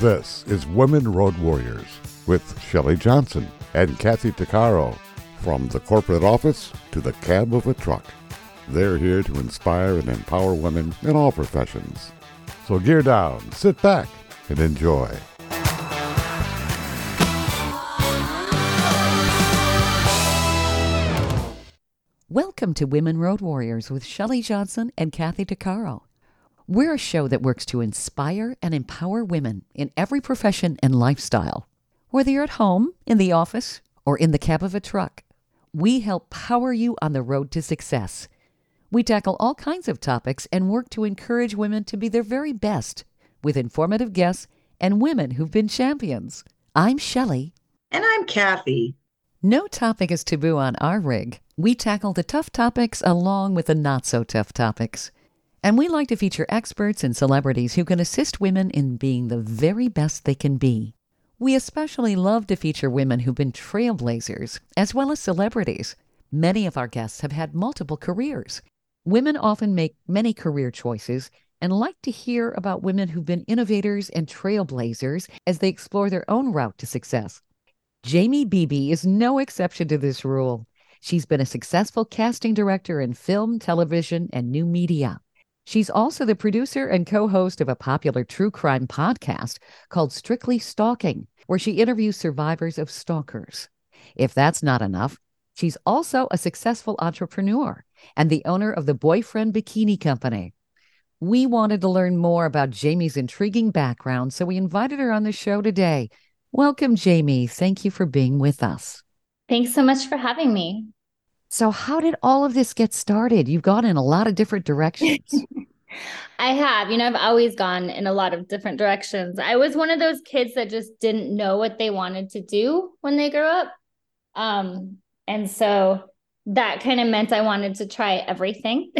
This is Women Road Warriors with Shelley Johnson and Kathy Tuccaro. From the corporate office to the cab of a truck, they're here to inspire and empower women in all professions. So gear down, sit back, and enjoy. Welcome to Women Road Warriors with Shelley Johnson and Kathy Tuccaro. We're a show that works to inspire and empower women in every profession and lifestyle. Whether you're at home, in the office, or in the cab of a truck, we help power you on the road to success. We tackle all kinds of topics and work to encourage women to be their very best with informative guests and women who've been champions. I'm Shelley. And I'm Kathy. No topic is taboo on our rig. We tackle the tough topics along with the not so tough topics. And we like to feature experts and celebrities who can assist women in being the very best they can be. We especially love to feature women who've been trailblazers, as well as celebrities. Many of our guests have had multiple careers. Women often make many career choices and like to hear about women who've been innovators and trailblazers as they explore their own route to success. Jaimie Beebe is no exception to this rule. She's been a successful casting director in film, television, and new media. She's also the producer and co host of a popular true crime podcast called Strictly Stalking, where she interviews survivors of stalkers. If that's not enough, she's also a successful entrepreneur and the owner of the Boyfriend Bikini Company. We wanted to learn more about Jaimie's intriguing background, so we invited her on the show today. Welcome, Jaimie. Thank you for being with us. Thanks so much for having me. So, how did all of this get started? You've gone in a lot of different directions. I have. You know, I've always gone in a lot of different directions. I was one of those kids that just didn't know what they wanted to do when they grew up. Um, and so that kind of meant I wanted to try everything.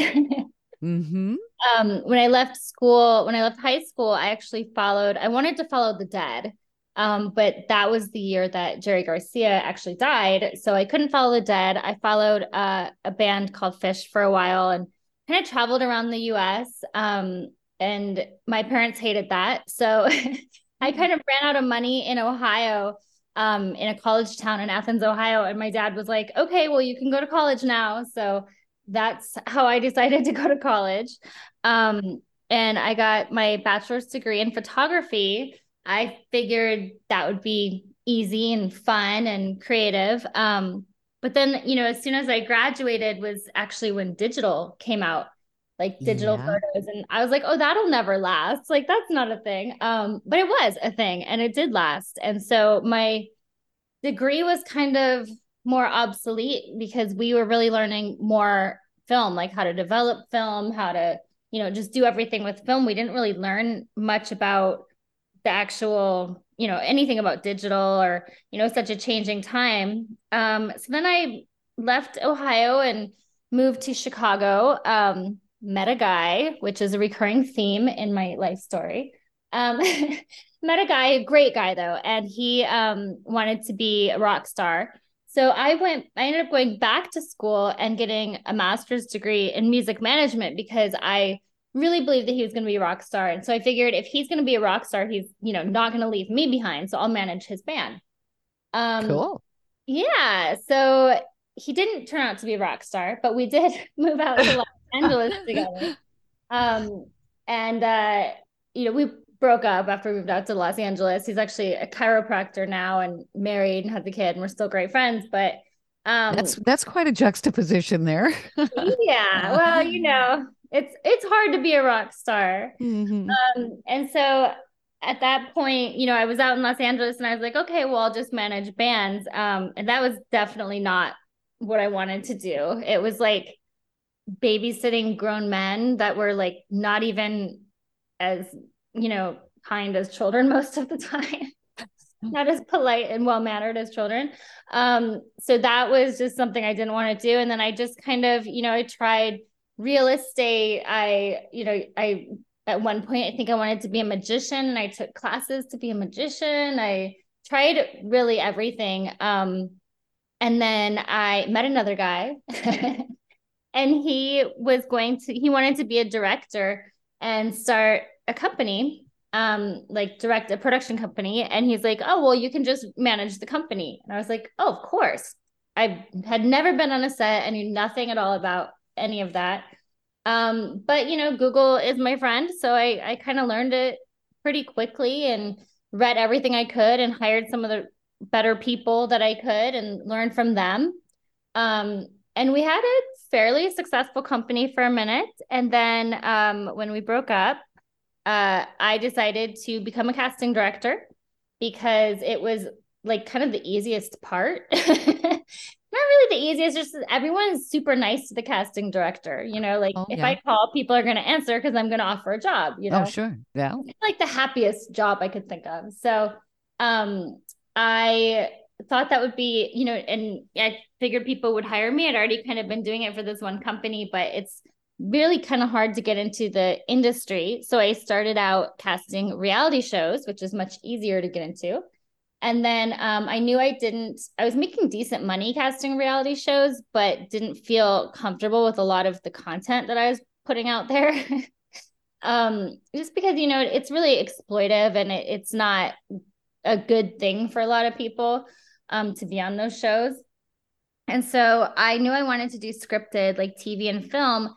mm-hmm. um, when I left school, when I left high school, I actually followed, I wanted to follow the dead. Um, but that was the year that Jerry Garcia actually died. So I couldn't follow the dead. I followed uh, a band called Phish for a while and kind of traveled around the US. Um, and my parents hated that. So I kind of ran out of money in Ohio, um, in a college town in Athens, Ohio. And my dad was like, okay, well, you can go to college now. So that's how I decided to go to college. Um, and I got my bachelor's degree in photography I figured that would be easy and fun and creative. Um, but then, you know, as soon as I graduated was actually when digital came out, like digital yeah. photos. And I was like, oh, that'll never last. Like that's not a thing. Um, but it was a thing and it did last. And so my degree was kind of more obsolete because we were really learning more film, like how to develop film, how to, you know, just do everything with film. We didn't really learn much about the actual you know anything about digital or you know such a changing time. Um so then i left ohio and moved to chicago um met a guy which is a recurring theme in my life story. Um met a guy a great guy though and he um wanted to be a rock star. So i went i ended up going back to school and getting a master's degree in music management because i really believed that he was going to be a rock star. And so I figured if he's going to be a rock star, he's, you know, not going to leave me behind. So I'll manage his band. Um, cool. Yeah. So he didn't turn out to be a rock star, but we did move out to Los Angeles together. Um, and, uh, you know, we broke up after we moved out to Los Angeles. He's actually a chiropractor now and married and has a kid, and we're still great friends. But um, that's that's quite a juxtaposition there. yeah. Well, you know, it's it's hard to be a rock star. Mm-hmm. Um, and so at that point, you know, I was out in Los Angeles and I was like, okay, well, I'll just manage bands. Um, and that was definitely not what I wanted to do. It was like babysitting grown men that were like not even as, you know, kind as children most of the time. Not as polite and well mannered as children. Um, so that was just something I didn't want to do. And then I just kind of, you know, I tried real estate i you know i at one point i think i wanted to be a magician and i took classes to be a magician i tried really everything um and then i met another guy and he was going to he wanted to be a director and start a company um like direct a production company and he's like oh well you can just manage the company. And i was like oh of course. I had never been on a set. I knew nothing at all about any of that. Um but you know google is my friend so i i kind of learned it pretty quickly and read everything i could and hired some of the better people that i could and learned from them. Um and we had a fairly successful company for a minute and then um when we broke up uh, I decided to become a casting director because it was like kind of the easiest part. Not really the easiest, just everyone's super nice to the casting director. You know, like oh, if yeah. I call, people are going to answer because I'm going to offer a job. You know, oh sure, yeah, like the happiest job I could think of. So, um, I thought that would be, you know, and I figured people would hire me. I'd already kind of been doing it for this one company, but it's really kind of hard to get into the industry. So I started out casting reality shows, which is much easier to get into. And then um, I knew I didn't, I was making decent money casting reality shows, but didn't feel comfortable with a lot of the content that I was putting out there. um, just because, you know, it's really exploitive and it, it's not a good thing for a lot of people um, to be on those shows. And so I knew I wanted to do scripted like TV and film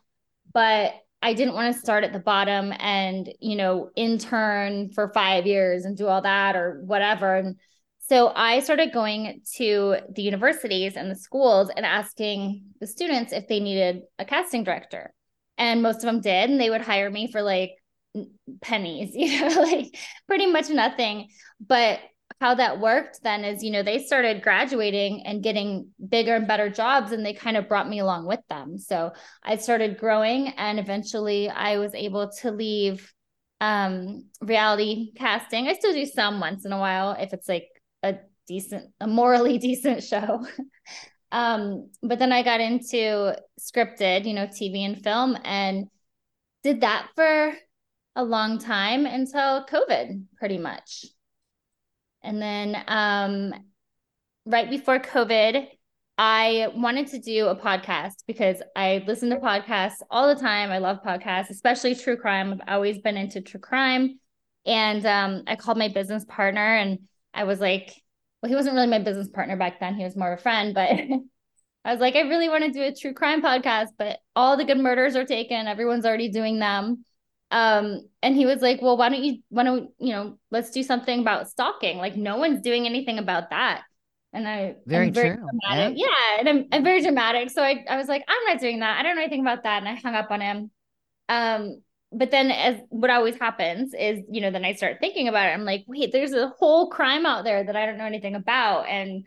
but I didn't want to start at the bottom and, you know, intern for five years and do all that or whatever. And so I started going to the universities and the schools and asking the students if they needed a casting director. And most of them did. And they would hire me for like pennies, you know, like pretty much nothing. But how that worked then is, you know, they started graduating and getting bigger and better jobs, and they kind of brought me along with them. So I started growing, and eventually I was able to leave um, reality casting. I still do some once in a while if it's like a decent, a morally decent show. um, but then I got into scripted, you know, TV and film, and did that for a long time until COVID, pretty much. And then um, right before COVID, I wanted to do a podcast because I listen to podcasts all the time. I love podcasts, especially true crime. I've always been into true crime. And um, I called my business partner and I was like, well, he wasn't really my business partner back then. He was more of a friend, but I was like, I really want to do a true crime podcast, but all the good murders are taken. Everyone's already doing them um and he was like well why don't you why don't you know let's do something about stalking. Like no one's doing anything about that. And i very, very true dramatic. Yeah. yeah and I'm, I'm very dramatic. So I, I was like i'm not doing that. I don't know anything about that. And i hung up on him. Um but then as what always happens is you know then i start thinking about it. I'm like wait there's a whole crime out there that i don't know anything about. And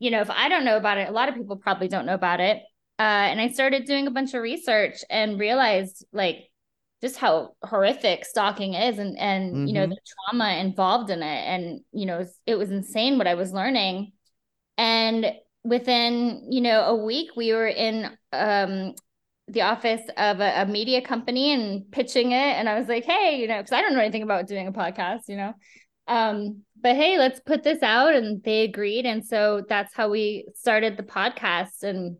you know if i don't know about it a lot of people probably don't know about it. Uh, and i started doing a bunch of research and realized like just how horrific stalking is and and mm-hmm. you know mm-hmm. the trauma involved in it. And you know it was, it was insane what i was learning. And within you know a week we were in um the office of a, a media company and pitching it. And i was like hey you know because i don't know anything about doing a podcast you know. Um but hey let's put this out. And they agreed. And so that's how we started the podcast. And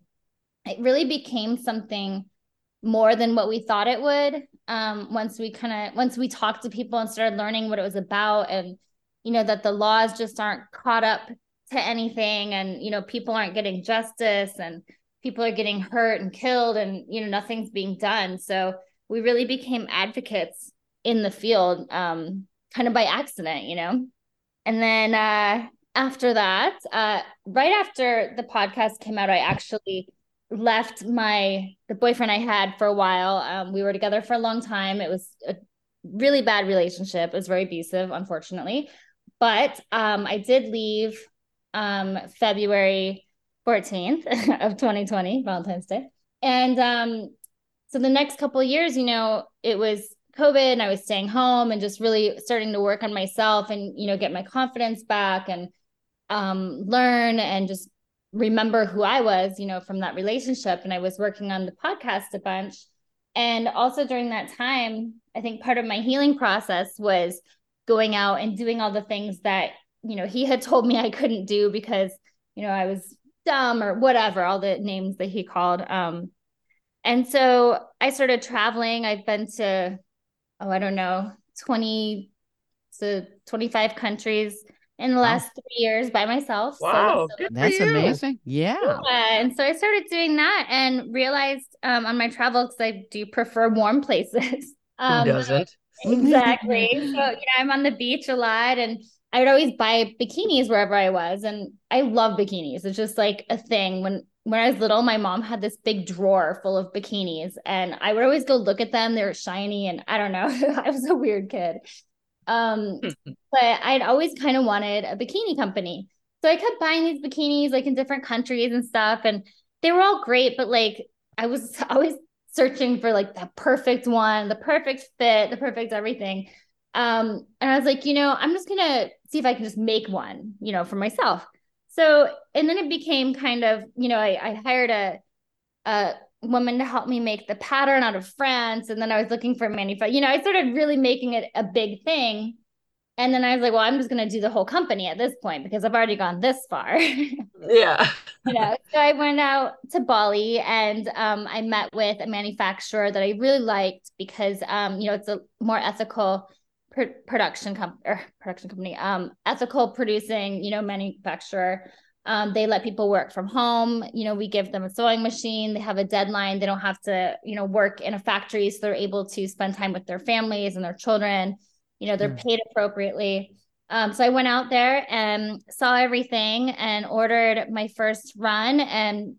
it really became something more than what we thought it would um, once we kind of once we talked to people and started learning what it was about and you know that the laws just aren't caught up to anything and you know people aren't getting justice and people are getting hurt and killed and you know nothing's being done. So we really became advocates in the field um, kind of by accident you know? And then uh, after that uh, right after the podcast came out i actually left my the boyfriend I had for a while. Um, we were together for a long time. It was a really bad relationship. It was very abusive, unfortunately. But um, I did leave um, February 14th of 2020, Valentine's Day. And um, so the next couple years, you know, it was COVID and I was staying home and just really starting to work on myself and, you know, get my confidence back and um, learn and just remember who I was, you know, from that relationship. And I was working on the podcast a bunch. And also during that time, I think part of my healing process was going out and doing all the things that, you know, he had told me I couldn't do because, you know, I was dumb or whatever, all the names that he called. Um, and so I started traveling. I've been to, oh, I don't know, 20 to 25 countries in the last wow. three years by myself. Wow, so, that's amazing. Yeah. yeah. And so I started doing that and realized um, on my travel because I do prefer warm places. Um, Who doesn't? Exactly. so you know, I'm on the beach a lot, and I would always buy bikinis wherever I was, and I love bikinis. It's just like a thing. When when I was little, my mom had this big drawer full of bikinis, and I would always go look at them. They were shiny, and I don't know. I was a weird kid. Um, but I'd always kind of wanted a bikini company. So I kept buying these bikinis like in different countries and stuff. And they were all great, but like I was always searching for like the perfect one, the perfect fit, the perfect everything. Um, and I was like, you know, I'm just gonna see if I can just make one, you know, for myself. So, and then it became kind of, you know, I, I hired a, a woman to help me make the pattern out of France. And then I was looking for a manufacturer. You know, I started really making it a big thing. And then I was like, well, I'm just going to do the whole company at this point because I've already gone this far. yeah. you know, so I went out to Bali and um, I met with a manufacturer that I really liked because, um, you know, it's a more ethical pr- production company or production company, um, ethical producing, you know, manufacturer. Um, they let people work from home. You know, we give them a sewing machine. They have a deadline. They don't have to, you know, work in a factory. So they're able to spend time with their families and their children. You know, they're mm. paid appropriately. Um, so I went out there and saw everything and ordered my first run and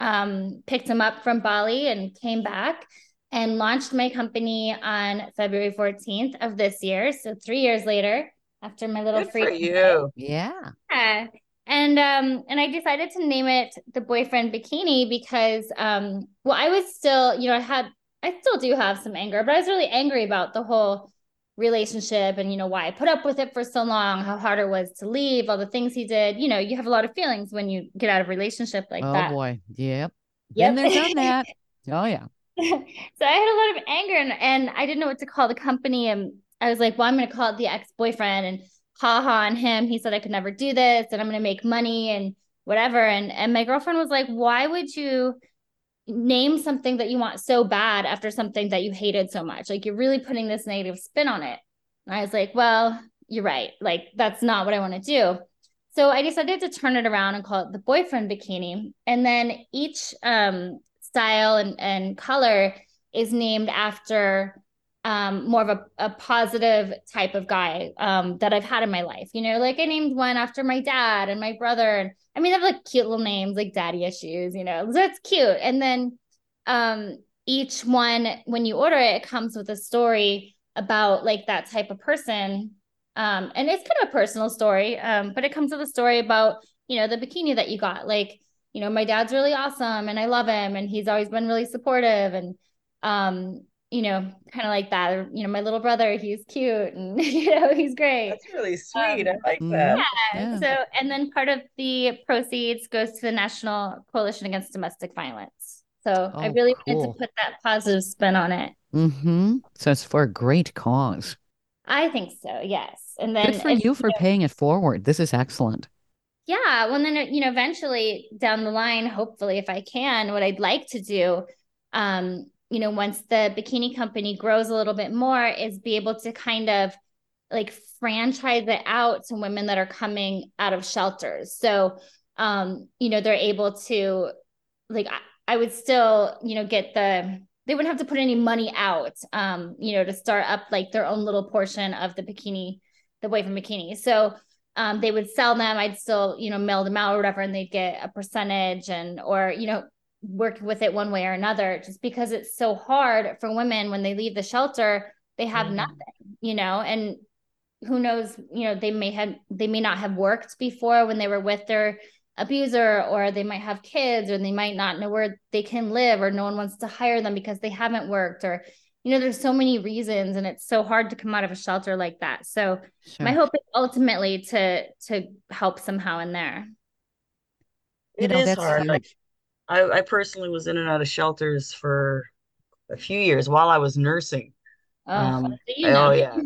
um, picked them up from Bali and came back and launched my company on February 14th of this year. So three years later, after my little Good free. For you. Yeah. Yeah and um and i decided to name it the boyfriend bikini because um well i was still you know i had i still do have some anger but i was really angry about the whole relationship and you know why i put up with it for so long how hard it was to leave all the things he did. You know you have a lot of feelings when you get out of relationship like oh, that. oh boy. Yep. Yep. and done that. Oh yeah. So i had a lot of anger and, and i didn't know what to call the company. And i was like well i'm going to call it the ex-boyfriend. And haha on him. He said I could never do this and I'm going to make money and whatever. And and my girlfriend was like, why would you name something that you want so bad after something that you hated so much? Like you're really putting this negative spin on it. And I was like, well, you're right. Like that's not what I want to do. So I decided to turn it around and call it the boyfriend bikini. And then each um, style and, and color is named after um, more of a, a positive type of guy um, that I've had in my life. You know, like I named one after my dad and my brother. And I mean, they have like cute little names like daddy issues, you know, that's cute. And then um, each one, when you order it, it comes with a story about like that type of person. Um, and it's kind of a personal story, um, but it comes with a story about, you know, the bikini that you got. Like, you know, my dad's really awesome and I love him and he's always been really supportive. And, um, you know, kind of like that. You know, my little brother, he's cute and you know, he's great. That's really sweet. Um, I like that. Yeah. yeah. So, and then part of the proceeds goes to the National Coalition Against Domestic Violence. So oh, I really cool. wanted to put that positive spin on it. Mm-hmm. So it's for a great cause. I think so. Yes. And then good for you for you know, paying it forward. This is excellent. Yeah. Well, then you know, eventually down the line, hopefully, if I can, what I'd like to do um, you know, once the bikini company grows a little bit more, is be able to kind of like franchise it out to women that are coming out of shelters. So, um, you know, they're able to like I, I would still, you know, get the they wouldn't have to put any money out, um, you know, to start up like their own little portion of the bikini, the boyfriend bikini. So um, they would sell them. I'd still, you know, mail them out or whatever, and they'd get a percentage and or you know work with it one way or another just because it's so hard for women when they leave the shelter they have mm nothing you know and who knows you know they may have they may not have worked before when they were with their abuser or they might have kids or they might not know where they can live or no one wants to hire them because they haven't worked or you know there's so many reasons and it's so hard to come out of a shelter like that so sure. my hope is ultimately to to help somehow in there it you know, is hard huge. I, I personally was in and out of shelters for a few years while I was nursing. Oh, um, you know. oh yeah.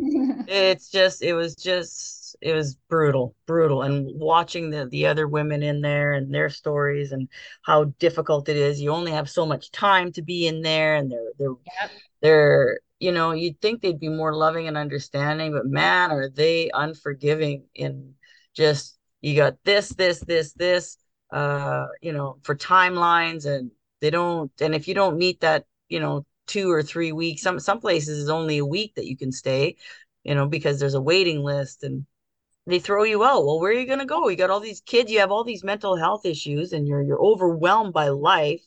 it's just it was just it was brutal, brutal. And watching the the other women in there and their stories and how difficult it is. You only have so much time to be in there and they're they're yep. they're you know, you'd think they'd be more loving and understanding, but man, are they unforgiving in just you got this, this, this, this, uh, you know, for timelines and they don't and if you don't meet that, you know, two or three weeks, some some places is only a week that you can stay, you know, because there's a waiting list and they throw you out. Well, where are you going to go? You got all these kids, you have all these mental health issues and you're you're overwhelmed by life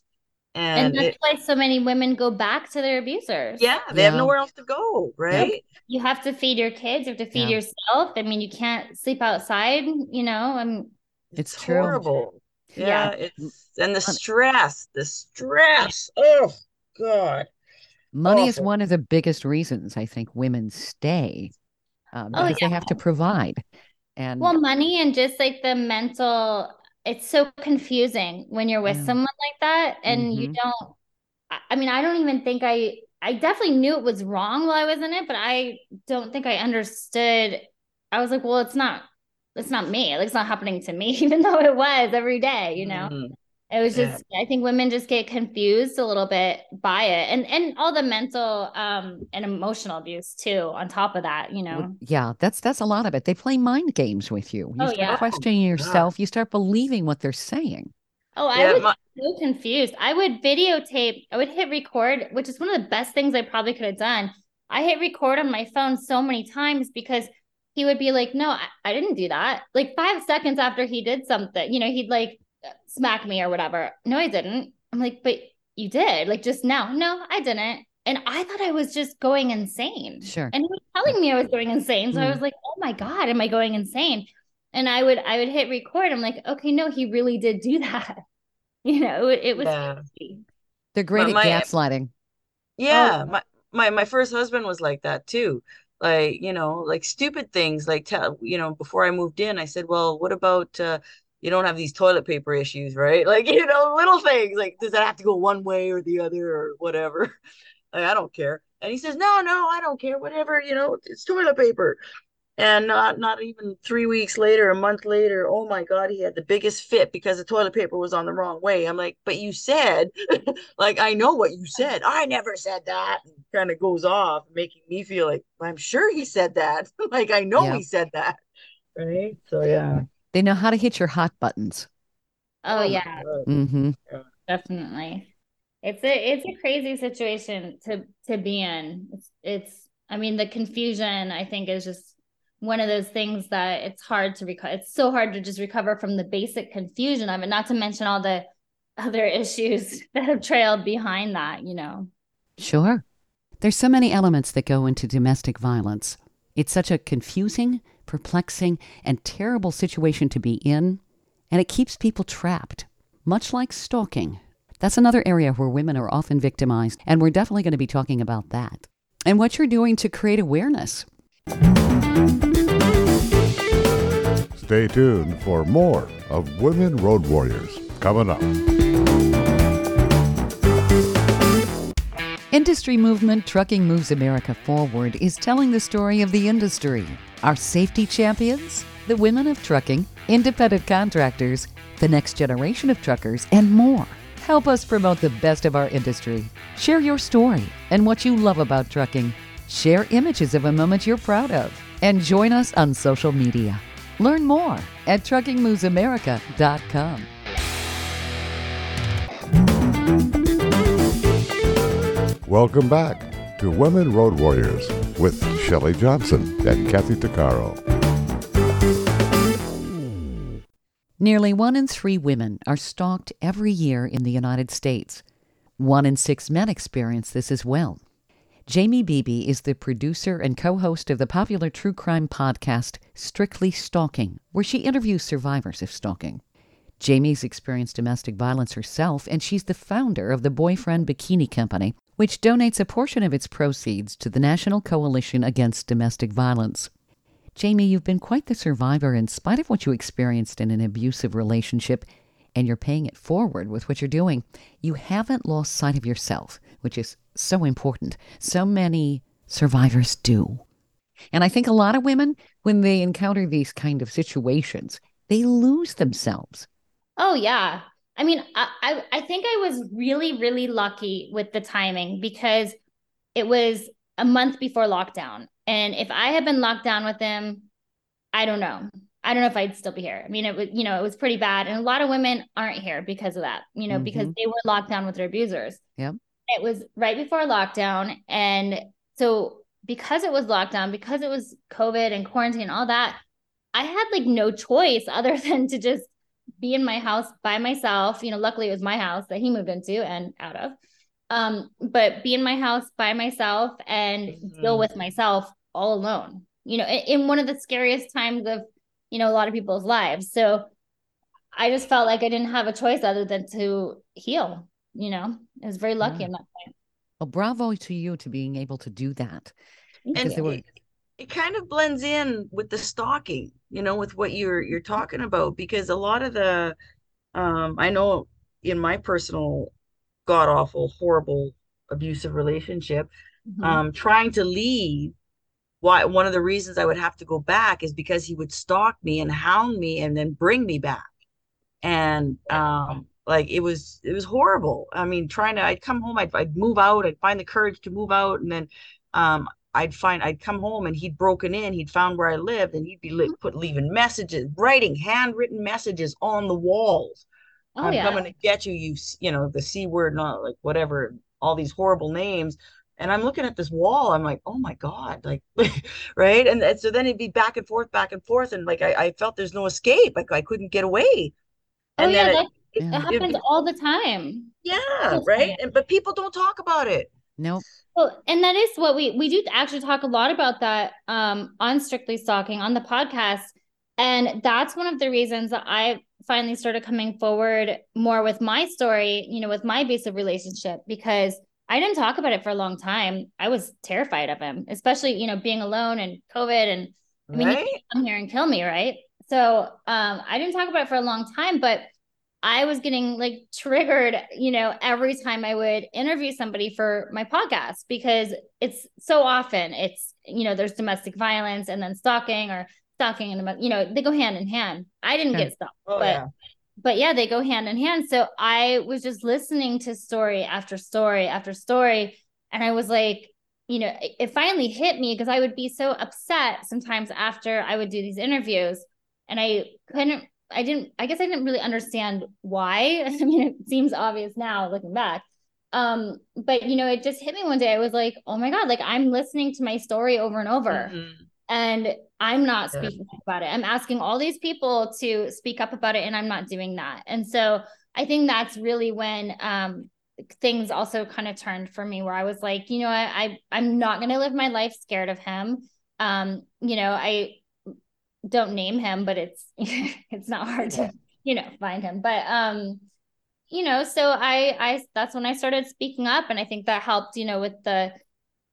and, and that's it, why so many women go back to their abusers. yeah, they Yeah. have nowhere else to go, right? You have to feed your kids, you have to feed Yeah. yourself. I mean, you can't sleep outside, you know. I'm It's true. horrible. Yeah. Yeah, it's and the stress, the stress. Oh God. Money is one of the biggest reasons I think women stay um, Oh, because they have to provide. And well, money and just like the mental, it's so confusing when you're with Yeah. someone like that and you Mhm. don't. I, I mean, I don't even think I. I definitely knew it was wrong while I was in it, but I don't think I understood. I was like, well, it's not. It's not me. Like, it's not happening to me, even though it was every day. You know. Mhm. It was Yeah. just I think women just get confused a little bit by it and and all the mental um and emotional abuse too on top of that, you know. Well, yeah, that's that's a lot of it. They play mind games with you. You Oh, start yeah. questioning yourself. You start believing what they're saying. Oh, I Yeah, was my- so confused. I would videotape, I would hit record, which is one of the best things I probably could have done. I hit record on my phone so many times because he would be like, No, I, I didn't do that. Like five seconds after he did something, you know, he'd like smack me or whatever. No, I didn't. I'm like, But you did, like just now. No, I didn't. And I thought I was just going insane. Sure. And he was telling me I was going insane. So I Mhm. was like, Oh my God, am I going insane? And I would I would hit record. I'm like, okay, no, he really did do that. You know, it, it was Yeah. They're great My- at my- gaslighting. Yeah, Oh. my my my first husband was like that too. Like, you know, like stupid things like tell, you know, before I moved in, I said, "Well, what about uh you don't have these toilet paper issues, right?" Like, you know, little things like does that have to go one way or the other or whatever? Like, I don't care. And he says, "No, no, I don't care. Whatever, you know, it's toilet paper." And not not even three weeks later, a month later, oh my God, he had the biggest fit because the toilet paper was on the wrong way. I'm like, but you said, like, I know what you said. I never said that. Kind of goes off, making me feel like I'm sure he said that. like I know Yeah. he said that. Right. So yeah. They know how to hit your hot buttons. Oh, my yeah, God. hmm definitely. It's a it's a crazy situation to to be in. It's it's I mean the confusion I think is just one of those things that it's hard to recover. It's so hard to just recover from the basic confusion of it, not to mention all the other issues that have trailed behind that, you know. Sure. There's so many elements that go into domestic violence. It's such a confusing, perplexing, and terrible situation to be in, and it keeps people trapped, much like stalking. That's another area where women are often victimized, and we're definitely going to be talking about that. And what you're doing to create awareness. Stay tuned for more of Women Road Warriors coming up. Industry movement Trucking Moves America Forward is telling the story of the industry. Our safety champions, the women of trucking, independent contractors, the next generation of truckers, and more. Help us promote the best of our industry. Share your story and what you love about trucking. Share images of a moment you're proud of. And join us on social media. Learn more at truckingmovesamerica.com. Welcome back to Women Road Warriors with Shelley Johnson and Kathy Tuccaro. Nearly one in three women are stalked every year in the United States. One in six men experience this as well. Jaimie Beebe is the producer and co host of the popular true crime podcast Strictly Stalking, where she interviews survivors of stalking. Jaimie's experienced domestic violence herself, and she's the founder of the Boyfriend Bikini Company, which donates a portion of its proceeds to the National Coalition Against Domestic Violence. Jaimie, you've been quite the survivor in spite of what you experienced in an abusive relationship, and you're paying it forward with what you're doing. You haven't lost sight of yourself, which is so important. So many survivors do. And I think a lot of women, when they encounter these kind of situations, they lose themselves. Oh yeah. I mean, I, I I think I was really really lucky with the timing because it was a month before lockdown. And if I had been locked down with him, I don't know. I don't know if I'd still be here. I mean, it was, you know, it was pretty bad. And a lot of women aren't here because of that, you know, mm-hmm. because they were locked down with their abusers. Yep. It was right before lockdown. And so because it was lockdown, because it was COVID and quarantine, and all that, I had like no choice other than to just be in my house by myself. You know, luckily it was my house that he moved into and out of. Um, but be in my house by myself and mm-hmm. deal with myself all alone. You know, in, in one of the scariest times of, you know, a lot of people's lives. So I just felt like I didn't have a choice other than to heal. You know, I was very lucky yeah. in that point. Well, bravo to you to being able to do that. And were... it, it kind of blends in with the stalking, you know, with what you're you're talking about, because a lot of the um I know in my personal god awful, horrible, abusive relationship, mm-hmm. um, trying to leave why one of the reasons I would have to go back is because he would stalk me and hound me and then bring me back. And um like it was it was horrible. I mean, trying to I'd come home, I'd I'd move out, I'd find the courage to move out, and then um I'd find I'd come home and he'd broken in, he'd found where I lived, and he'd be li- put leaving messages, writing handwritten messages on the walls. Oh, I'm yeah. coming to get you, you you know, the C word, not like whatever, all these horrible names. And I'm looking at this wall, I'm like, oh my God, like right. And, and so then it'd be back and forth, back and forth. And like I, I felt there's no escape. Like I couldn't get away. Oh, and yeah, then it, it, it happens it, all the time. Yeah, right. And but people don't talk about it. Nope. Well, and that is what we we do actually talk a lot about that um, on Strictly Stalking on the podcast, and that's one of the reasons that I finally started coming forward more with my story, you know, with my abusive relationship because I didn't talk about it for a long time. I was terrified of him, especially you know being alone and COVID, and I mean, right? he come here and kill me, right? So um, I didn't talk about it for a long time, but I was getting like triggered, you know, every time I would interview somebody for my podcast because it's so often it's, you know, there's domestic violence and then stalking or stalking and, you know, they go hand in hand. I didn't get stalked, oh, but, yeah. but yeah, they go hand in hand. So I was just listening to story after story after story. And I was like, you know, it, it finally hit me because I would be so upset sometimes after I would do these interviews and I couldn't I didn't I guess I didn't really understand why. I mean, it seems obvious now looking back. Um, but you know, it just hit me one day. I was like, oh my God, like I'm listening to my story over and over. Mm-hmm. And I'm not speaking yeah. about it. I'm asking all these people to speak up about it, and I'm not doing that. And so I think that's really when um, things also kind of turned for me, where I was like, you know, I, I I'm not gonna live my life scared of him. Um, you know, I don't name him, but it's it's not hard to you know find him. But um, you know, so I I that's when I started speaking up, and I think that helped you know with the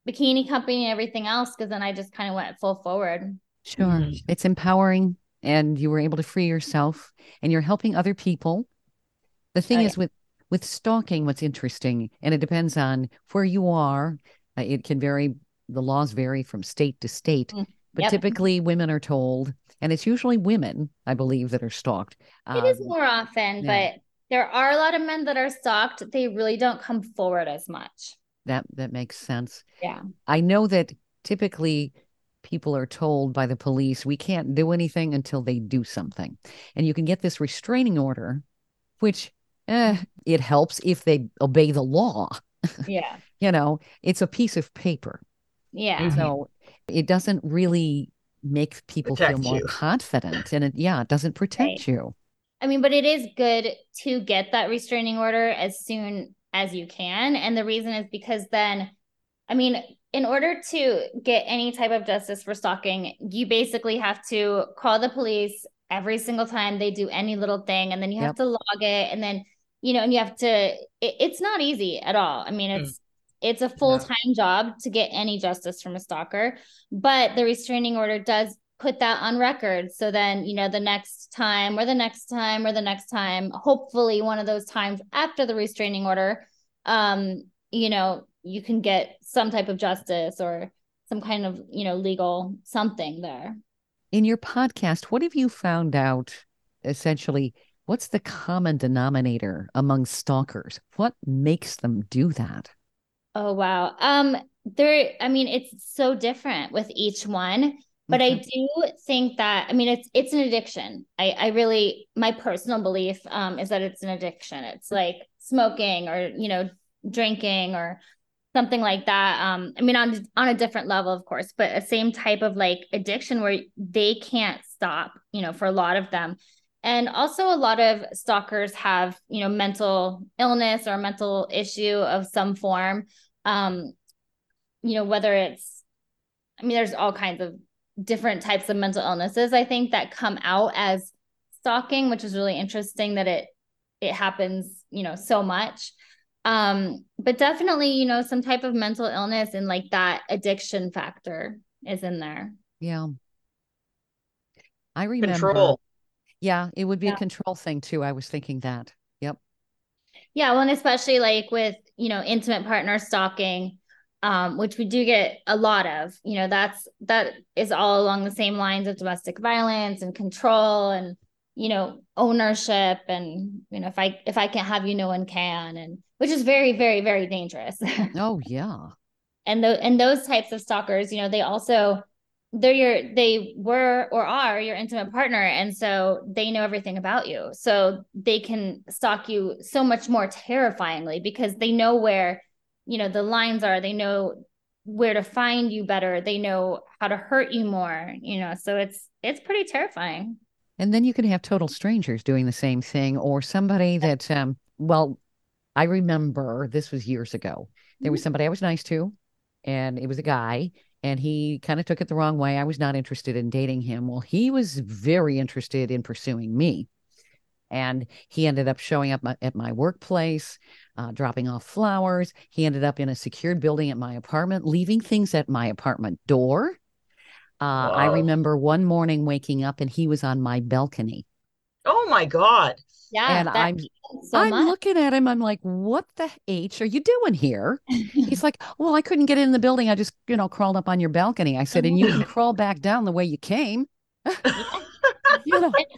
bikini company and everything else because then I just kind of went full forward. Sure, mm-hmm. it's empowering, and you were able to free yourself, and you're helping other people. The thing oh, is with with stalking, what's interesting, and it depends on where you are. Uh, it can vary. The laws vary from state to state. Mm-hmm but yep. typically women are told, and it's usually women, I believe, that are stalked. It um, is more often, yeah. but there are a lot of men that are stalked. They really don't come forward as much. That that makes sense. Yeah. I know that typically people are told by the police we can't do anything until they do something. And you can get this restraining order, which eh, it helps if they obey the law. Yeah. you know, it's a piece of paper. Yeah. So it doesn't really make people protect feel more you. confident and it yeah it doesn't protect right. you i mean but it is good to get that restraining order as soon as you can and the reason is because then i mean in order to get any type of justice for stalking you basically have to call the police every single time they do any little thing and then you have yep. to log it and then you know and you have to it, it's not easy at all i mean hmm. it's it's a full time yeah. job to get any justice from a stalker, but the restraining order does put that on record. So then, you know, the next time or the next time or the next time, hopefully one of those times after the restraining order, um, you know, you can get some type of justice or some kind of, you know, legal something there. In your podcast, what have you found out essentially? What's the common denominator among stalkers? What makes them do that? Oh wow. Um there, I mean, it's so different with each one. But I do think that I mean it's it's an addiction. I I really my personal belief um is that it's an addiction. It's like smoking or you know drinking or something like that um i mean on on a different level of course but a same type of like addiction where they can't stop you know for a lot of them and also a lot of stalkers have you know mental illness or mental issue of some form um you know whether it's i mean there's all kinds of different types of mental illnesses i think that come out as stalking which is really interesting that it it happens you know so much. Um but definitely you know some type of mental illness and like that addiction factor is in there. Yeah. I remember Control. yeah it would be Yeah. a control thing too. I was thinking that. yep yeah well and especially like with you know intimate partner stalking um which we do get a lot of you know that's that is all along the same lines of domestic violence and control and you know ownership and you know if i if i can't have you no one can and which is very very very dangerous. Oh yeah. And the and those types of stalkers you know they also they're your they were or are your intimate partner and so they know everything about you. So they can stalk you so much more terrifyingly because they know where you know the lines are. They know where to find you better. They know how to hurt you more you know so it's it's pretty terrifying. And then you can have total strangers doing the same thing, or somebody that, um, well, I remember this was years ago. There was somebody I was nice to, and it was a guy, and he kind of took it the wrong way. I was not interested in dating him. Well, he was very interested in pursuing me. And he ended up showing up at my workplace, uh, dropping off flowers. He ended up in a secured building at my apartment, leaving things at my apartment door. Uh, I remember one morning waking up and he was on my balcony. Oh my God. yeah And that I'm- happens so I'm much. looking at him. I'm like, what the H are you doing here? He's like, well, I couldn't get in the building. I just, you know, crawled up on your balcony. I said, and you can oh. crawl back down the way you came. you know, it,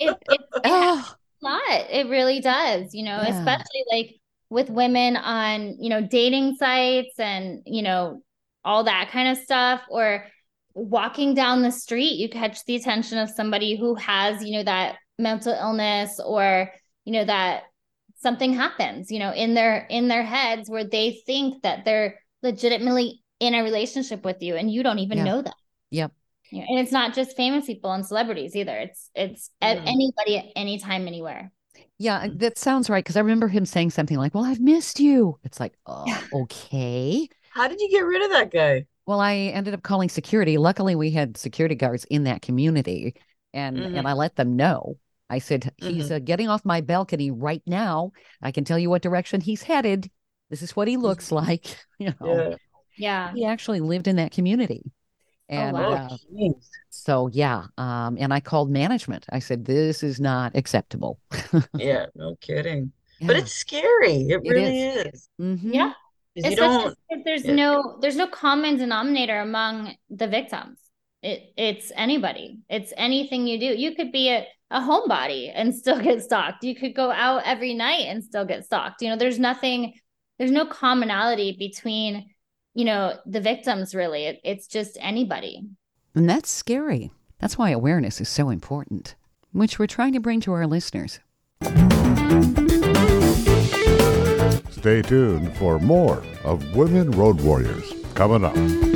it, it oh, a lot. It really does, you know, Yeah. especially like with women on, you know, dating sites and, you know, all that kind of stuff, or walking down the street, you catch the attention of somebody who has, you know, that mental illness or, you know, that something happens, you know, in their in their heads where they think that they're legitimately in a relationship with you and you don't even Yeah. know that. Yep. You know, and it's not just famous people and celebrities either. It's it's a- Mm. anybody at any time, anywhere. yeah, that sounds right. Because I remember him saying something like, well, I've missed you. It's like, oh, okay. How did you get rid of that guy? Well, I ended up calling security. Luckily, we had security guards in that community, and Mhm. and I let them know. I said he's uh, getting off my balcony right now. I can tell you what direction he's headed. This is what he looks like. You know, Yeah. Yeah. he actually lived in that community, and wow. uh, Oh, so yeah. Um, and I called management. I said this is not acceptable. Yeah, no kidding. But it's scary. It It really is. Yeah. 'Cause you Especially don't, there's yeah. no there's no common denominator among the victims. It it's anybody. It's anything you do. You could be a, a homebody and still get stalked. You could go out every night and still get stalked. You know, there's nothing, there's no commonality between, you know, the victims really. It, it's just anybody. And that's scary. That's why awareness is so important, which we're trying to bring to our listeners. Stay tuned for more of Women Road Warriors coming up.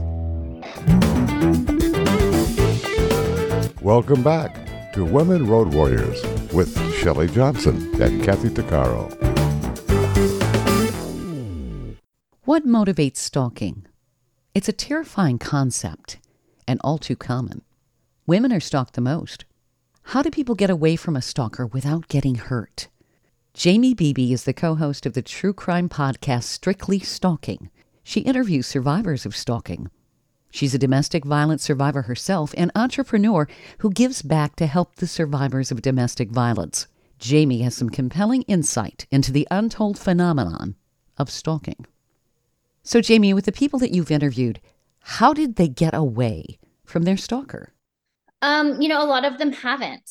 Welcome back to Women Road Warriors with Shelley Johnson and Kathy Tuccaro. What motivates stalking? It's a terrifying concept and all too common. Women are stalked the most. How do people get away from a stalker without getting hurt? Jaimie Beebe is the co host of the true crime podcast Strictly Stalking. She interviews survivors of stalking. She's a domestic violence survivor herself and entrepreneur who gives back to help the survivors of domestic violence. Jaimie has some compelling insight into the untold phenomenon of stalking. So, Jaimie, with the people that you've interviewed, how did they get away from their stalker? Um, you know, a lot of them haven't.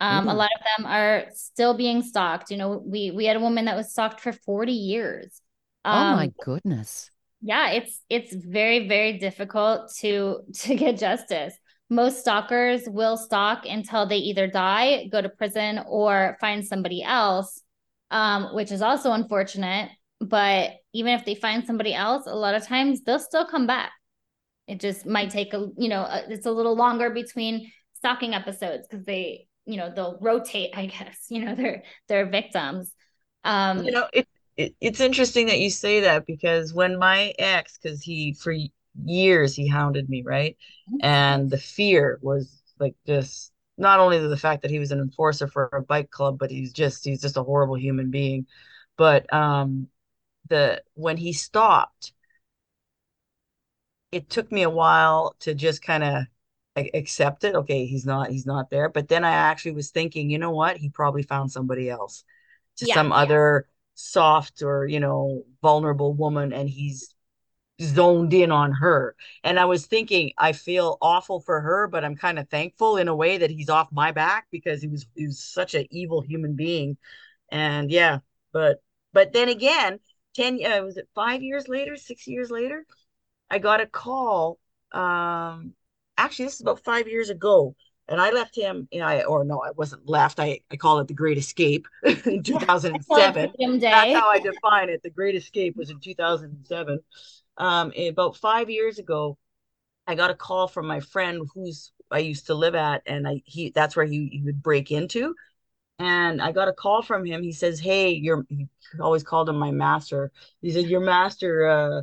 Um, a lot of them are still being stalked. You know, we we had a woman that was stalked for 40 years. Um, oh my goodness. Yeah, it's it's very, very difficult to to get justice. Most stalkers will stalk until they either die, go to prison, or find somebody else, um, which is also unfortunate. But even if they find somebody else, a lot of times they'll still come back. It just might take a, you know, a, it's a little longer between stalking episodes because they, you know, they'll rotate, I guess, you know, their their victims. Um, you know, it, it it's interesting that you say that because when my ex, because he for years he hounded me, right? And the fear was like just not only the fact that he was an enforcer for a bike club, but he's just he's just a horrible human being. But um the when he stopped, it took me a while to just kind of accept it. Okay, he's not he's not there. But then I actually was thinking, you know what? He probably found somebody else, to yeah, some yeah. other soft or you know vulnerable woman, and he's zoned in on her. And I was thinking, I feel awful for her, but I'm kind of thankful in a way that he's off my back because he was he was such an evil human being. And yeah, but but then again, 10 uh, was it five years later, six years later, I got a call. Um, actually, this is about five years ago. And I left him, you know, I, or no, I wasn't left. I, I call it the Great Escape in 2007. That's how I define it. The Great Escape was in 2007 um, about five years ago, I got a call from my friend who's I used to live at, and I he that's where he, he would break into. And I got a call from him. He says, "Hey, your he always called him my master. He said your master uh,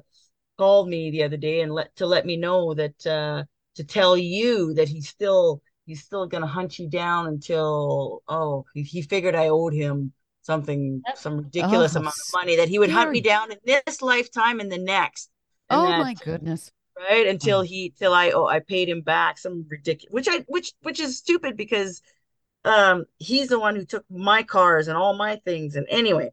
called me the other day and let to let me know that uh, to tell you that he's still he's still gonna hunt you down until oh he, he figured I owed him something some ridiculous oh, amount of money that he would hunt me down in this lifetime and the next. Oh that, my goodness. Right until he till I oh I paid him back some ridiculous which I which which is stupid because um he's the one who took my cars and all my things and anyway.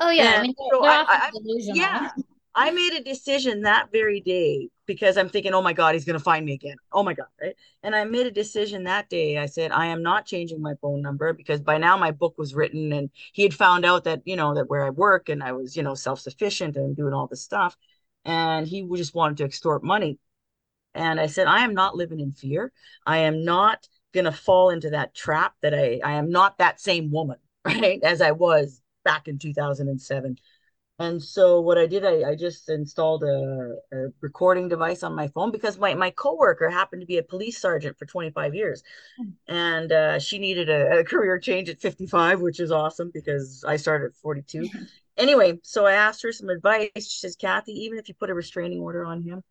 Oh yeah, I mean, so I, I, yeah, I made a decision that very day because I'm thinking, oh my God, he's going to find me again. Oh my God. Right. And I made a decision that day. I said, I am not changing my phone number because by now my book was written and he had found out that, you know, that where I work and I was, you know, self sufficient and doing all this stuff and he just wanted to extort money. And I said, I am not living in fear. I am not going to fall into that trap that I, I am not that same woman, right? As I was back in 2007. And so what I did, I, I just installed a, a, recording device on my phone because my, my coworker happened to be a police sergeant for 25 years. And uh, she needed a, a, career change at 55, which is awesome because I started at 42 anyway, so I asked her some advice. She says, Kathy, even if you put a restraining order on him,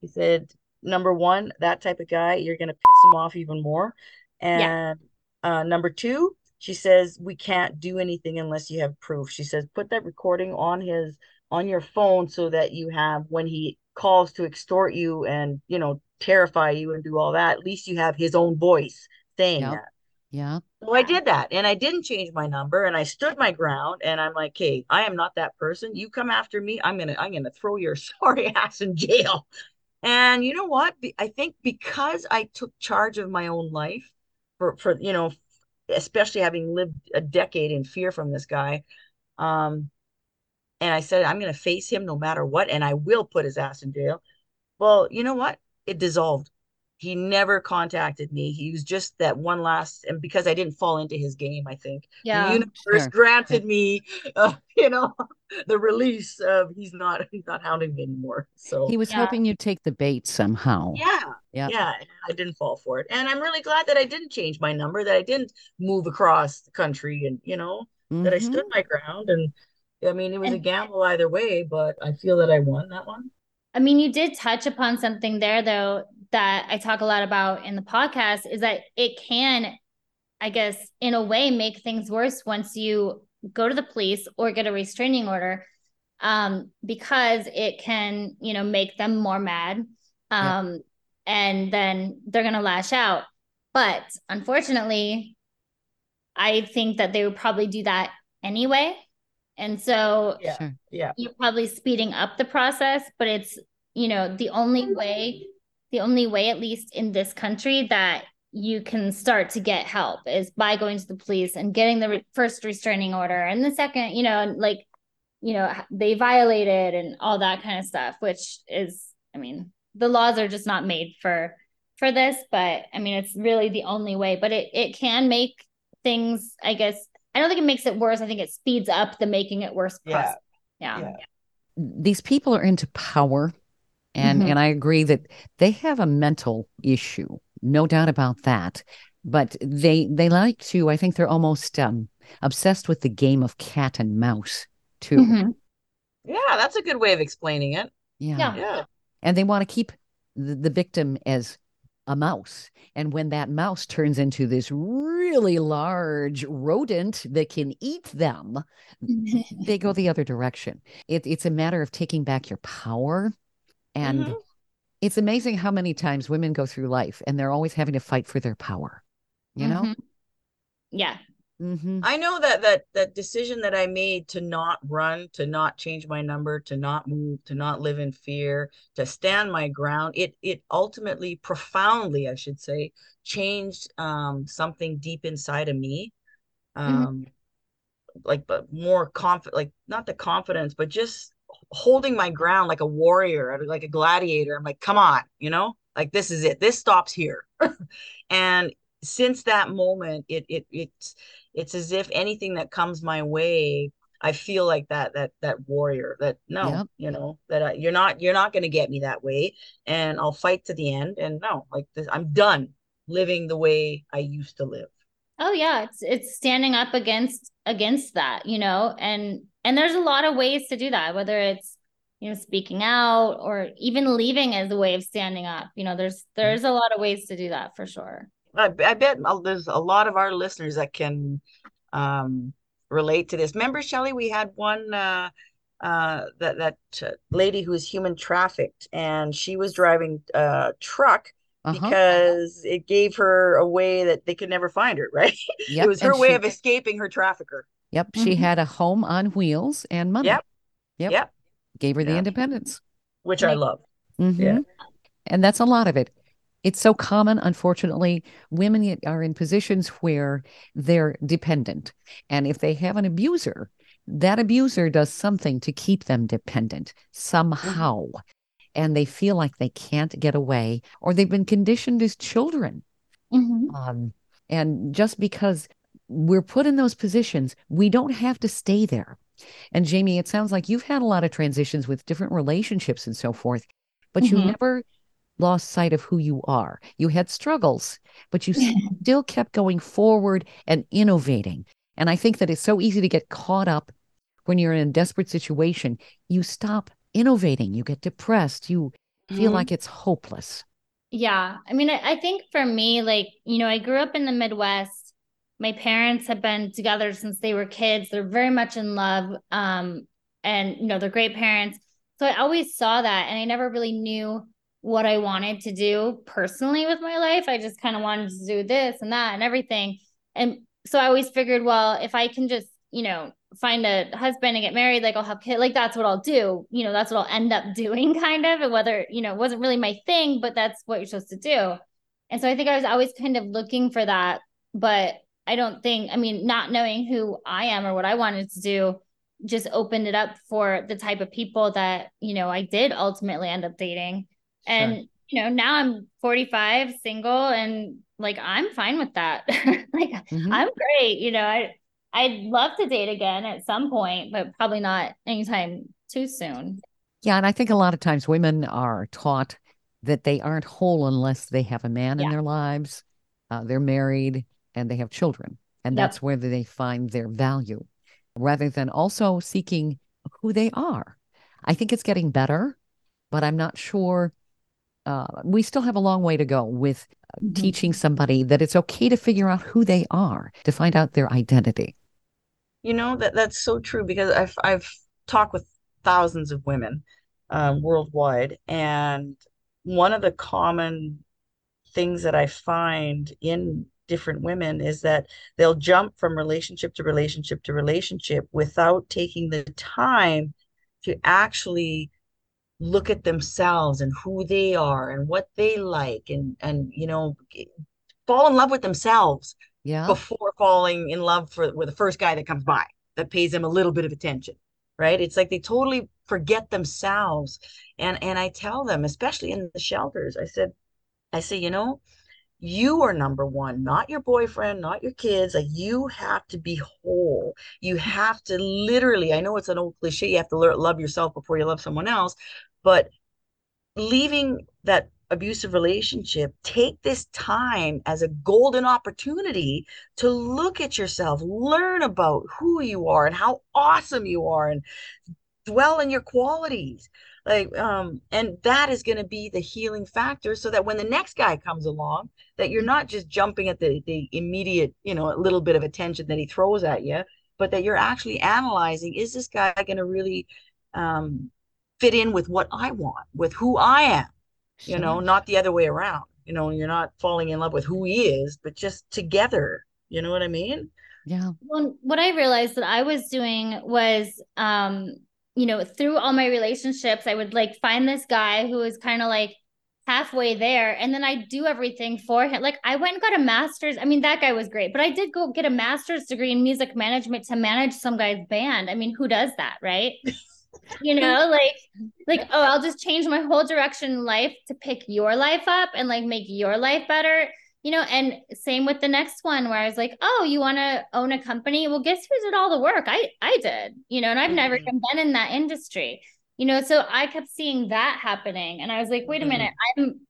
he said, number one, that type of guy, you're going to piss him off even more. And yeah. uh, number two, she says, we can't do anything unless you have proof. She says, put that recording on his on your phone so that you have when he calls to extort you and you know terrify you and do all that at least you have his own voice saying yep. that yeah. So I did that and I didn't change my number and I stood my ground and I'm like, hey, I am not that person. You come after me, I'm gonna I'm gonna throw your sorry ass in jail. And you know what? I think because I took charge of my own life for for you know, especially having lived a decade in fear from this guy, um, and I said I'm gonna face him no matter what, and I will put his ass in jail. Well, you know what? It dissolved he never contacted me. He was just that one last, and because I didn't fall into his game, I think yeah, the universe sure. granted me, uh, you know, the release of he's not he's not hounding me anymore. So he was yeah. hoping you'd take the bait somehow. Yeah, yeah, yeah. I didn't fall for it, and I'm really glad that I didn't change my number, that I didn't move across the country, and you know, mm-hmm. that I stood mm-hmm. my ground. And I mean, it was and, a gamble either way, but I feel that I won that one. I mean, you did touch upon something there, though, that I talk a lot about in the podcast is that it can, I guess, in a way, make things worse once you go to the police or get a restraining order um, because it can, you know, make them more mad. Um, yep. And then they're going to lash out. But unfortunately, I think that they would probably do that anyway. And so yeah, yeah. you're probably speeding up the process, but it's, you know, the only way, the only way, at least in this country, that you can start to get help is by going to the police and getting the re- first restraining order and the second you know like you know they violated and all that kind of stuff which is i mean the laws are just not made for for this but i mean it's really the only way but it it can make things i guess i don't think it makes it worse i think it speeds up the making it worse yeah. yeah. yeah these people are into power and Mhm. and i agree that they have a mental issue no doubt about that but they they like to i think they're almost um obsessed with the game of cat and mouse too Mhm. Yeah, that's a good way of explaining it. yeah. Yeah. Yeah. And they want to keep the, the victim as a mouse. And when that mouse turns into this really large rodent that can eat them they go the other direction. It, it's a matter of taking back your power. And Mhm. it's amazing how many times women go through life and they're always having to fight for their power you know? Mhm. yeah mm-hmm. I know that that that decision that I made to not run, to not change my number, to not move, to not live in fear, to stand my ground, it it ultimately profoundly, I should say, changed um something deep inside of me. Um like but more confident like not the confidence, but just holding my ground like a warrior, like a gladiator. I'm like, come on, you know? Like this is it. This stops here. and since that moment, it it it's it's as if anything that comes my way i feel like that that that warrior that no Yep. you know that I, you're not you're not going to get me that way and i'll fight to the end and no like this i'm done living the way i used to live Oh yeah, it's it's standing up against against that, you know, and and there's a lot of ways to do that, whether it's you know speaking out or even leaving as a way of standing up. You know, there's mm-hmm. there's a lot of ways to do that for sure. I, I bet there's a lot of our listeners that can um, relate to this. Remember, Shelley, we had one uh, uh, that that uh, lady who was human trafficked, and she was driving a truck uh-huh. because it gave her a way that they could never find her. Right? Yep, it was her and way she- of escaping her trafficker. Yep, she Mhm. had a home on wheels and money. Yep. Yep. Yep. Gave her the independence. Which I Like- love. Mhm. And that's a lot of it. It's so common, unfortunately. Women are in positions where they're dependent. And if they have an abuser, that abuser does something to keep them dependent somehow. And they feel like they can't get away, or they've been conditioned as children. Mhm. Um, and just because we're put in those positions, we don't have to stay there. And Jaimie, it sounds like you've had a lot of transitions with different relationships and so forth, but you Mhm. never lost sight of who you are. You had struggles, but you still kept going forward and innovating. And I think that it's so easy to get caught up when you're in a desperate situation. You stop innovating, you get depressed, you feel Mhm. like it's hopeless. Yeah. I mean, I, I think for me, like, you know, I grew up in the Midwest. My parents have been together since they were kids. They're very much in love. Um, and you know, they're great parents. So I always saw that and I never really knew what I wanted to do personally with my life. I just kind of wanted to do this and that and everything. And so I always figured, well, if I can just, you know, find a husband and get married, like I'll have kids, like that's what I'll do. You know, that's what I'll end up doing, kind of. And whether, you know, it wasn't really my thing, but that's what you're supposed to do. And so I think I was always kind of looking for that. But I don't think, I mean, not knowing who I am or what I wanted to do just opened it up for the type of people that, you know, I did ultimately end up dating. And, you know, now I'm 45, single, and like I'm fine with that. like Mhm. I'm great. You know, I I'd love to date again at some point, but probably not anytime too soon. Yeah, and I think a lot of times women are taught that they aren't whole unless they have a man in their lives, uh, they're married, and they have children. And Yep. that's where they find their value rather than also seeking who they are. I think it's getting better, but I'm not sure. Uh, we still have a long way to go with Mhm. teaching somebody that it's okay to figure out who they are, to find out their identity. You know that that's so true because I've I've talked with thousands of women um, worldwide, and one of the common things that I find in different women is that they'll jump from relationship to relationship to relationship without taking the time to actually look at themselves and who they are and what they like and and you know fall in love with themselves Yeah. before falling in love for with the first guy that comes by that pays them a little bit of attention right it's like they totally forget themselves and and i tell them especially in the shelters i said i say you know you are number one not your boyfriend not your kids like you have to be whole you have to literally i know it's an old cliche you have to learn, love yourself before you love someone else but leaving that abusive relationship, take this time as a golden opportunity to look at yourself, learn about who you are and how awesome you are, and dwell in your qualities. Like, um, and that is going to be the healing factor so that when the next guy comes along, that you're not just jumping at the the immediate, you know, a little bit of attention that he throws at you, but that you're actually analyzing, is this guy going to really um fit in with what I want, with who I am? you know, not the other way around. You know, you're not falling in love with who he is, but just together. You know what I mean? Yeah. Well, what I realized that I was doing was, um, you know, through all my relationships, I would like find this guy who was kind of like halfway there, and then I do everything for him. Like I went and got a master's. I mean, that guy was great, but I did go get a master's degree in music management to manage some guy's band. I mean, who does that, right? you know, like like oh, I'll just change my whole direction in life to pick your life up and like make your life better you know and same with the next one where i was like oh you want to own a company well guess who did all the work i i did you know and i've never Mhm. even been in that industry you know so i kept seeing that happening and i was like wait a minute i'm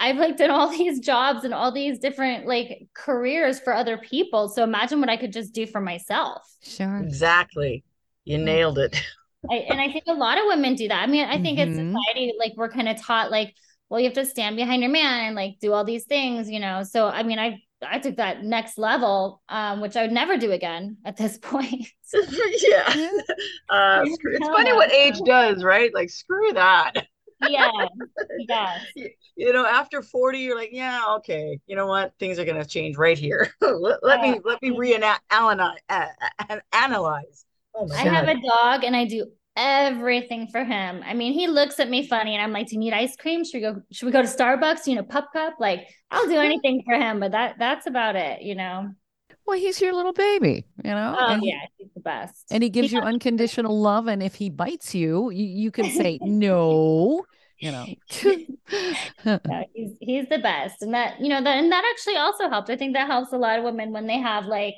i've like done all these jobs and all these different like careers for other people so imagine what i could just do for myself Sure. Exactly. You Mm. nailed it. I, and I think a lot of women do that. I mean, I think Mhm. in society, like we're kind of taught, like, well, you have to stand behind your man and like do all these things, you know. So, I mean, I I took that next level, um, which I would never do again at this point. yeah. Uh, screw- it's funny what age does, right? Like, screw that. yeah, yeah, You, you know, after 40, you're like, yeah, okay. You know what? Things are gonna change right here. let, let me let me reanalyze uh, analyze. Oh my I have a dog and I do everything for him. I mean, he looks at me funny and I'm like, "Do you need ice cream? Should we go should we go to Starbucks, you know, pup cup?" Like, I'll do anything for him, but that that's about it, you know. Well, he's your little baby, you know? Oh, and, he- yeah, he's the best. and he gives you unconditional love. And if he bites you, you, you can say no, you know. yeah, he's he's the best, and that you know that and that actually also helps. I think that helps a lot of women when they have like,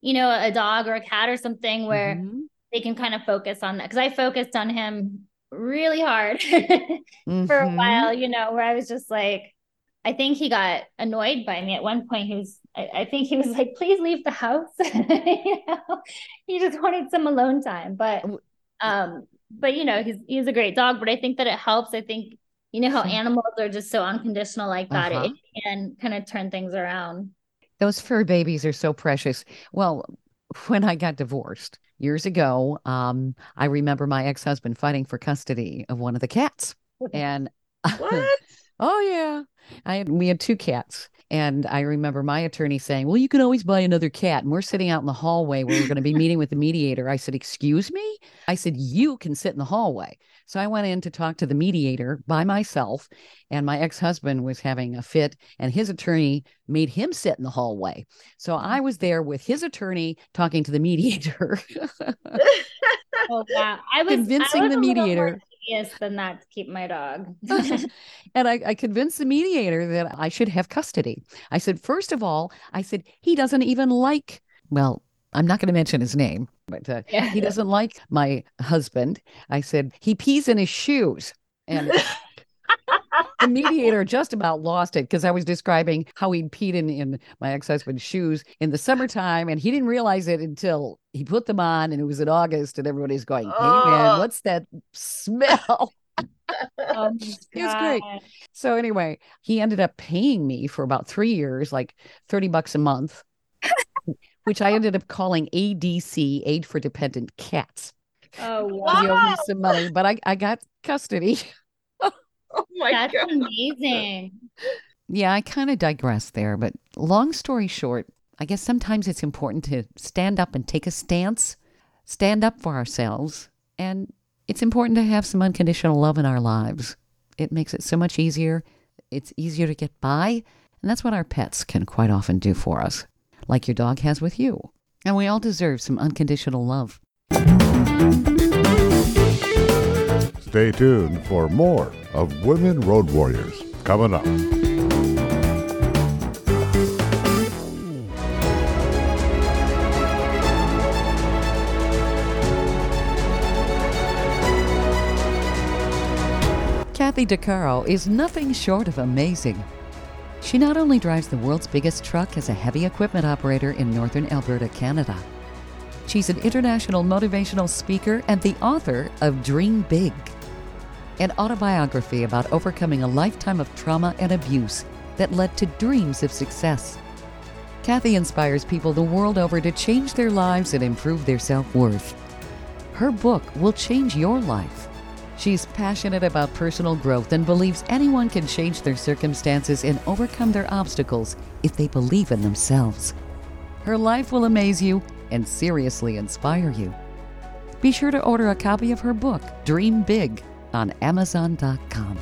you know, a dog or a cat or something where Mhm. They can kind of focus on that. Because I focused on him really hard for a Mhm. while, you know, where I was just like, I think he got annoyed by me at one point. He was, I, I think he was like, please leave the house. you know, he just wanted some alone time. But, um, but you know, he's he's a great dog. But I think that it helps. I think you know how animals are just so unconditional like that. Uh-huh. It can kind of turn things around. Those fur babies are so precious. Well, when I got divorced years ago, um, I remember my ex husband fighting for custody of one of the cats. And What? oh, yeah. I had, we had two cats. And I remember my attorney saying, Well, you can always buy another cat. And we're sitting out in the hallway where we're going to be meeting with the mediator. I said, Excuse me? I said, You can sit in the hallway. So I went in to talk to the mediator by myself. And my ex husband was having a fit, and his attorney made him sit in the hallway. So I was there with his attorney talking to the mediator. Oh yeah, I was Convincing I was the mediator. more Yes, than that to keep my dog. and I, I convinced the mediator that I should have custody. I said, first of all, I said, he doesn't even like, well, I'm not going to mention his name, but uh, yeah. he doesn't like my husband. I said, he pees in his shoes. And the mediator just about lost it because I was describing how he'd peed in, in my ex husband's shoes in the summertime. And he didn't realize it until he put them on and it was in August. And everybody's going, hey, man, Oh. what's that smell? Oh It was great. So anyway, he ended up paying me for about three years, like 30 bucks a month, which I ended up calling ADC, Aid for Dependent Cats. Oh wow! He owed me some money, but I, I got custody. Oh my That's god. amazing. Yeah, I kind of digressed there, but long story short, I guess sometimes it's important to stand up and take a stance, stand up for ourselves, and it's important to have some unconditional love in our lives. It makes it so much easier. It's easier to get by, and that's what our pets can quite often do for us, like your dog has with you. And we all deserve some unconditional love. Stay tuned for more of Women Road Warriors coming up. Kathy Tuccaro is nothing short of amazing. She not only drives the world's biggest truck as a heavy equipment operator in northern Alberta, Canada, she's an international motivational speaker and the author of Dream Big, an autobiography about overcoming a lifetime of trauma and abuse that led to dreams of success. Kathy inspires people the world over to change their lives and improve their self worth. Her book will change your life. She's passionate about personal growth and believes anyone can change their circumstances and overcome their obstacles if they believe in themselves. Her life will amaze you and seriously inspire you. Be sure to order a copy of her book, Dream Big, on Amazon.com.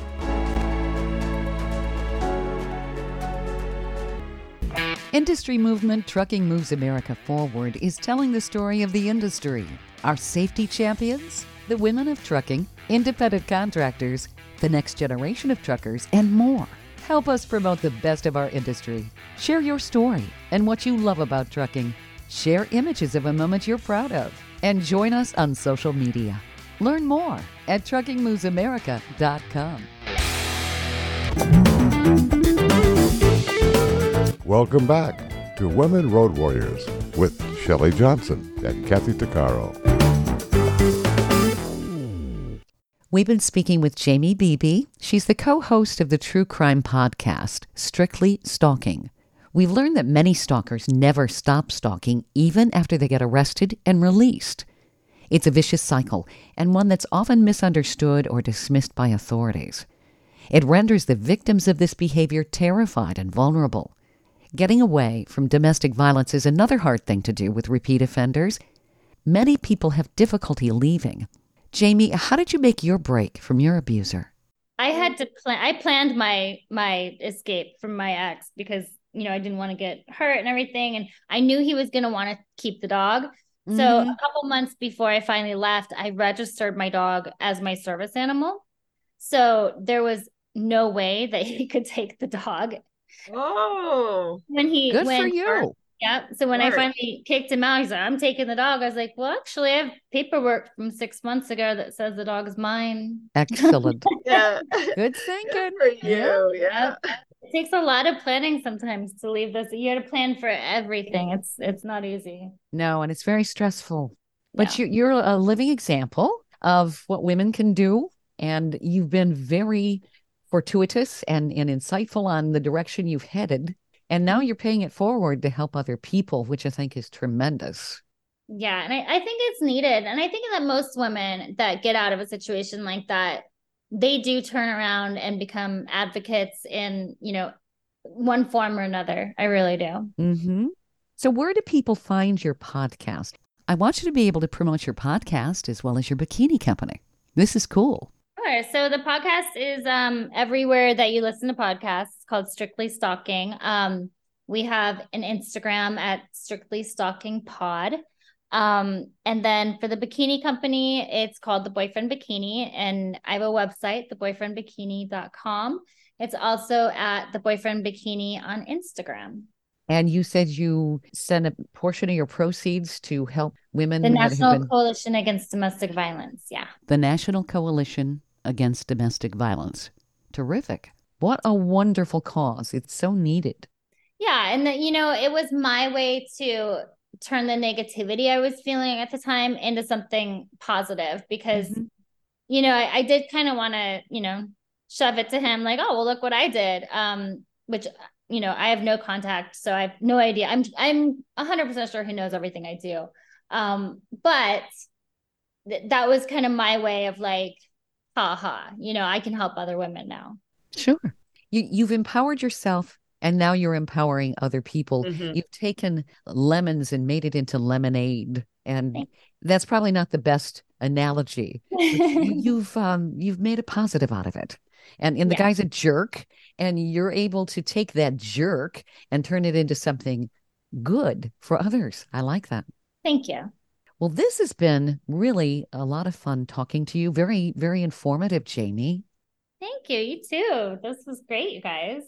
Industry movement Trucking Moves America Forward is telling the story of the industry. Our safety champions, the women of trucking, independent contractors, the next generation of truckers, and more. Help us promote the best of our industry. Share your story and what you love about trucking. Share images of a moment you're proud of. And join us on social media. Learn more at truckingmovesamerica.com. Welcome back to Women Road Warriors with Shelley Johnson and Kathy Tuccaro. We've been speaking with Jaimie Beebe. She's the co host of the true crime podcast, Strictly Stalking. We've learned that many stalkers never stop stalking even after they get arrested and released. It's a vicious cycle and one that's often misunderstood or dismissed by authorities. It renders the victims of this behavior terrified and vulnerable. Getting away from domestic violence is another hard thing to do with repeat offenders. Many people have difficulty leaving. Jaimie, how did you make your break from your abuser? I had to plan I planned my my escape from my ex because you know I didn't want to get hurt and everything and I knew he was going to want to keep the dog. So Mhm. a couple months before I finally left, I registered my dog as my service animal. So there was no way that he could take the dog Oh. when he Good when for you. Yeah. So when Smart. I finally kicked him out, he's like, I'm taking the dog. I was like, well, actually, I have paperwork from six months ago that says the dog is mine. Excellent. Yeah. Good Good for you. Yeah. It takes a lot of planning sometimes to leave this. You got to plan for everything. It's it's not easy. No, and it's very stressful. But Yeah. you, you're a living example of what women can do. And you've been very fortuitous and, and insightful on the direction you've headed. And now mm-hmm. you're paying it forward to help other people, which I think is tremendous. Yeah, and I, I think it's needed. And I think that most women that get out of a situation like that, they do turn around and become advocates in, you know, one form or another. I really do. hmm So, where do people find your podcast? I want you to be able to promote your podcast as well as your bikini company. This is cool. Sure. So the podcast is um everywhere that you listen to podcasts. It's called Strictly Stalking. Um, we have an Instagram at Strictly Stalking Pod. Um, and then for the bikini company, it's called The Boyfriend Bikini, and I have a website, theboyfriendbikini.com. It's also at The Boyfriend Bikini on Instagram. And you said you send a portion of your proceeds to help women The National been Coalition Against Domestic Violence. Yeah. the National Coalition Against Domestic Violence. Terrific. What a wonderful cause. It's so needed. Yeah, and that you know, it was my way to turn the negativity I was feeling at the time into something positive because Mhm. you know, I, I did kind of want to, you know, shove it to him like, oh, well, look what I did. Um, which you know, I have no contact, so I have no idea. I'm I'm 100% sure he knows everything I do. Um, but th- that was kind of my way of like, ha ha, you know, I can help other women now. Sure. You you've empowered yourself and now you're empowering other people. Mhm. You've taken lemons and made it into lemonade. And that's probably not the best analogy. you- you've um you've made a positive out of it. And and the Yeah. guy's a jerk, and you're able to take that jerk and turn it into something good for others. I like that. Thank you. Well, this has been really a lot of fun talking to you. Very, very informative, Jaimie. Thank you. You too. This was great, you guys.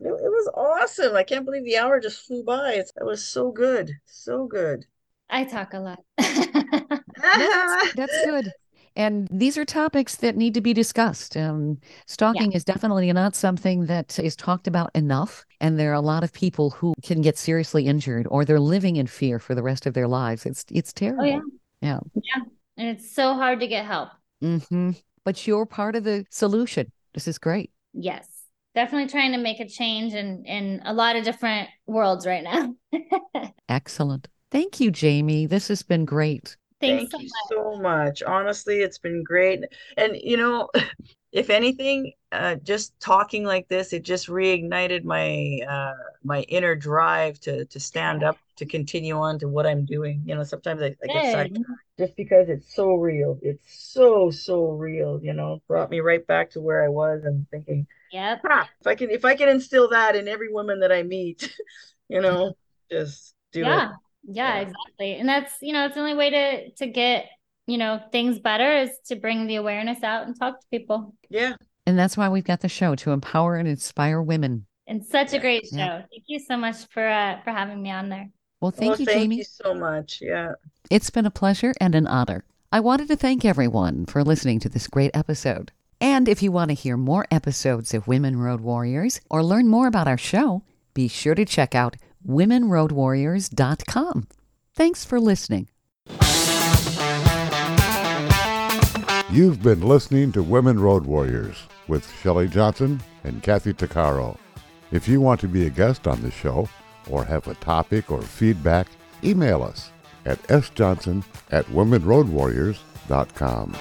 It, it was awesome. I can't believe the hour just flew by. It's, it was so good. So good. I talk a lot. That's, that's good. And these are topics that need to be discussed. Um, stalking is definitely not something that is talked about enough. And there are a lot of people who can get seriously injured or they're living in fear for the rest of their lives. It's it's terrible. Oh, yeah. Yeah. Yeah. And it's so hard to get help. hmm But you're part of the solution. This is great. Yes. Definitely trying to make a change in in a lot of different worlds right now. Excellent. Thank you, Jaimie. This has been great. Thanks Thank so you much. so much. Honestly, it's been great. And you know, if anything, uh, just talking like this, it just reignited my uh, my inner drive to to stand up, to continue on to what I'm doing. You know, sometimes I, I get Good. sidetracked just because it's so real. It's so so real. You know, brought me right back to where I was and thinking, Yep. "Ha, if I can if I can instill that in every woman that I meet, you know, just do it. Yeah. Yeah, Yeah. exactly. And that's, you know, it's the only way to to get, you know, things better is to bring the awareness out and talk to people. Yeah. And that's why we've got the show to empower and inspire women. And such a great show. Yeah. Thank you so much for uh for having me on there. Well, thank well, you, thank Jaimie. you so much. Yeah. It's been a pleasure and an honor. I wanted to thank everyone for listening to this great episode. And if you want to hear more episodes of Women Road Warriors or learn more about our show, be sure to check out womenroadwarriors.com. Thanks for listening. You've been listening to Women Road Warriors with Shelley Johnson and Kathy Tuccaro. If you want to be a guest on the show or have a topic or feedback, email us at sjohnson at womenroadwarriors.com.